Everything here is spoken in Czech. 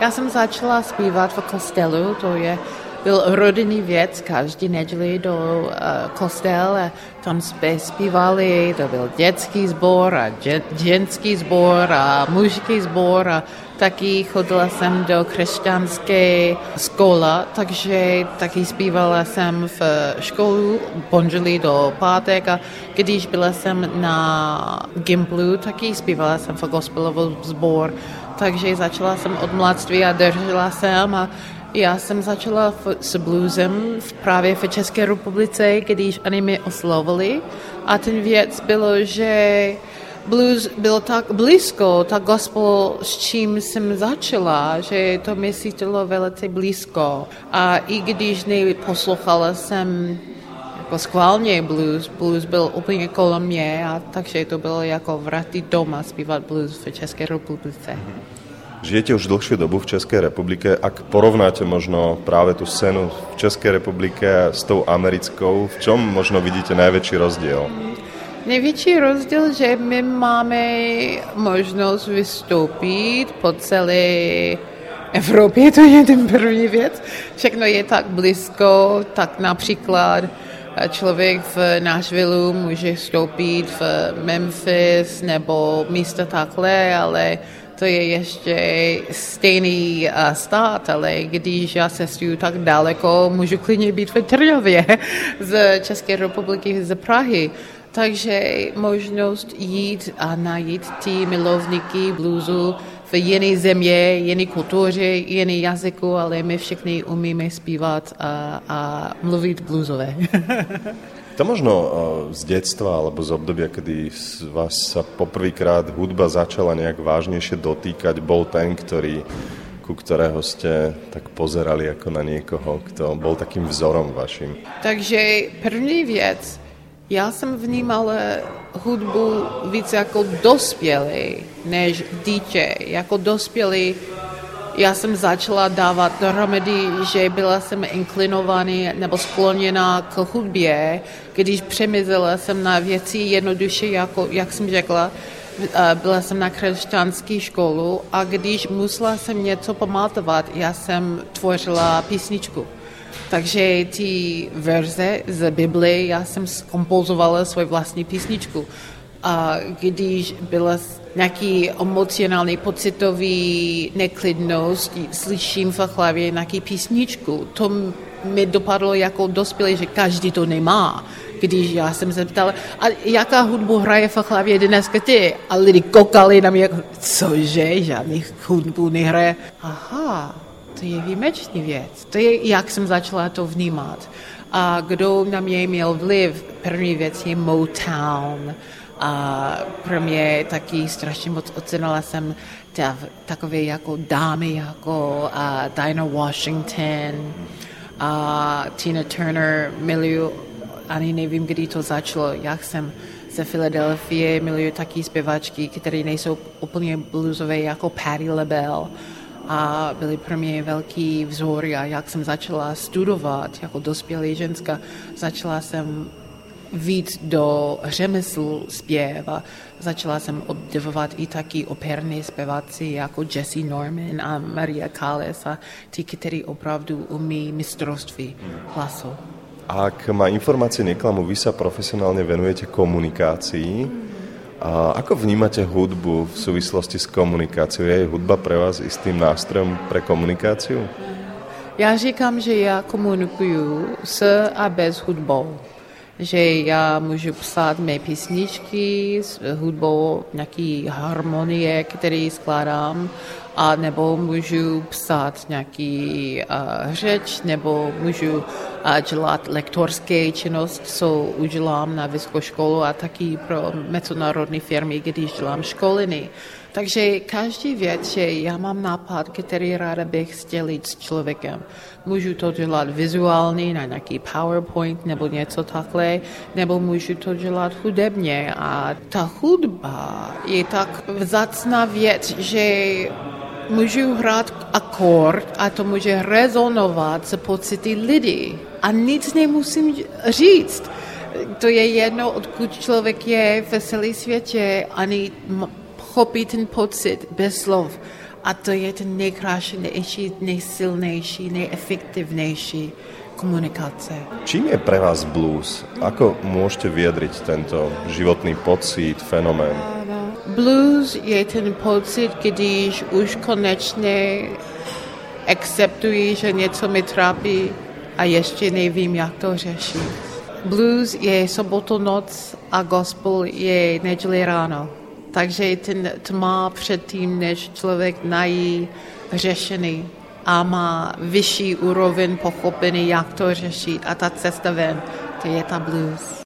Já jsem začala zpívat v kostelu, to je byl rodinný věc, každý neděli do uh, kostel a tam jsme zpívali, to byl dětský sbor a ženský sbor a mužský sbor a taky chodila jsem do křesťanské škola, takže taky zpívala jsem v školu pondělí do pátek a když byla jsem na Gimplu, taky zpívala jsem v gospelový sbor, takže začala jsem od mladství a držela jsem a já jsem začala v, s bluesem právě v České republice, když oni mi oslovili a ten věc bylo, že blues byl tak blízko, tak gospel, s čím jsem začala, že to mi cítilo velice blízko. A i když neposlouchala jsem jako schválně blues, blues byl úplně kolem mě, a takže to bylo jako vrátit doma zpívat blues v České republice. Mm-hmm. Žijete už dlhšiu dobu v Českej republike. Ak porovnáte možno práve tú scénu v Českej republike s tou americkou, v čom možno vidíte najväčší rozdiel? Největší rozdíl, že my máme možnost vystoupit po celé Evropě, to je ten první věc. Všechno je tak blízko, tak například člověk v Nashville může vstoupit v Memphis nebo místo takhle, ale to je ještě stejný stát, ale když já cestuju tak daleko, můžu klidně být v Trňově z České republiky, z Prahy. Takže možnost jít a najít ty milovníky bluesu v jiné země, jiné kultuře, jiné jazyku, ale my všichni umíme zpívat a, a mluvit bluesové. To možno eh, z detstva alebo z obdobia, kedy vás sa poprvýkrát hudba začala nejak vážnejšie dotýkať, bol ten, ktorý, ku ktorého ste tak pozerali ako na niekoho, kto bol takým vzorom vašim? Takže první věc, já jsem vnímala hudbu víc jako dospělý než dítě. Jako dospělý já jsem začala dávat dohromady, že byla jsem inklinovaný nebo skloněná k hudbě, když přemyslela jsem na věci jednoduše, jako, jak jsem řekla, byla jsem na křesťanské školu a když musela jsem něco pamatovat, já jsem tvořila písničku. Takže ty verze z Bible, já jsem kompozovala svoji vlastní písničku. A když byla nějaký emocionální, pocitový neklidnost, slyším v hlavě nějaký písničku. To mi dopadlo jako dospělý, že každý to nemá. Když já jsem se ptala, a jaká hudbu hraje v hlavě dneska ty? A lidi koukali na mě jako, cože, žádný hudbu nehraje. Aha, to je výjimečný věc. To je, jak jsem začala to vnímat. A kdo na mě měl vliv, první věc je Motown. A pro mě taky strašně moc ocenila jsem ta, takové jako dámy jako uh, Dinah Washington a Tina Turner. Miluju, ani nevím, kdy to začalo, jak jsem ze Filadelfie, miluju taky zpěvačky, které nejsou úplně bluesové jako Patti LaBelle a byly pro mě velký vzor a jak jsem začala studovat jako dospělý ženská, začala jsem víc do řemeslu zpěva. Začala jsem obdivovat i taky operní zpěváci jako Jesse Norman a Maria Callas a ty, kteří opravdu umí mistrovství hlasu. Ak má informácie neklamu, vy sa profesionálne venujete komunikácii. A ako vnímate hudbu v súvislosti s komunikáciou? Je hudba pre vás istým nástrojom pre komunikáciu? Já říkám, že já komunikuju s a bez hudbou že já můžu psát mé písničky s hudbou, nějaký harmonie, který skládám, a nebo můžu psát nějaký uh, řeč, nebo můžu uh, dělat lektorské činnost, co udělám na vysokou školu a taky pro mezinárodní firmy, když dělám školiny. Takže každý věc, že já mám nápad, který ráda bych sdělit s člověkem. Můžu to dělat vizuálně na nějaký PowerPoint nebo něco takhle, nebo můžu to dělat hudebně. A ta hudba je tak vzácná věc, že můžu hrát akord a to může rezonovat s pocity lidí. A nic nemusím říct. To je jedno, odkud člověk je v celém světě, ani chopí ten pocit bez slov. A to je ten nejkrásnější, nejsilnější, nejefektivnější komunikace. Čím je pre vás blues? Ako môžete vyjadriť tento životný pocit, fenomén? Blues je ten pocit, když už konečně akceptuji, že něco mi trápí a ještě nevím, jak to řešit. Blues je sobotu noc a gospel je neděli ráno. Takže ten tma předtím, než člověk nají řešený a má vyšší úroveň pochopení, jak to řešit a ta cesta ven, to je ta blues.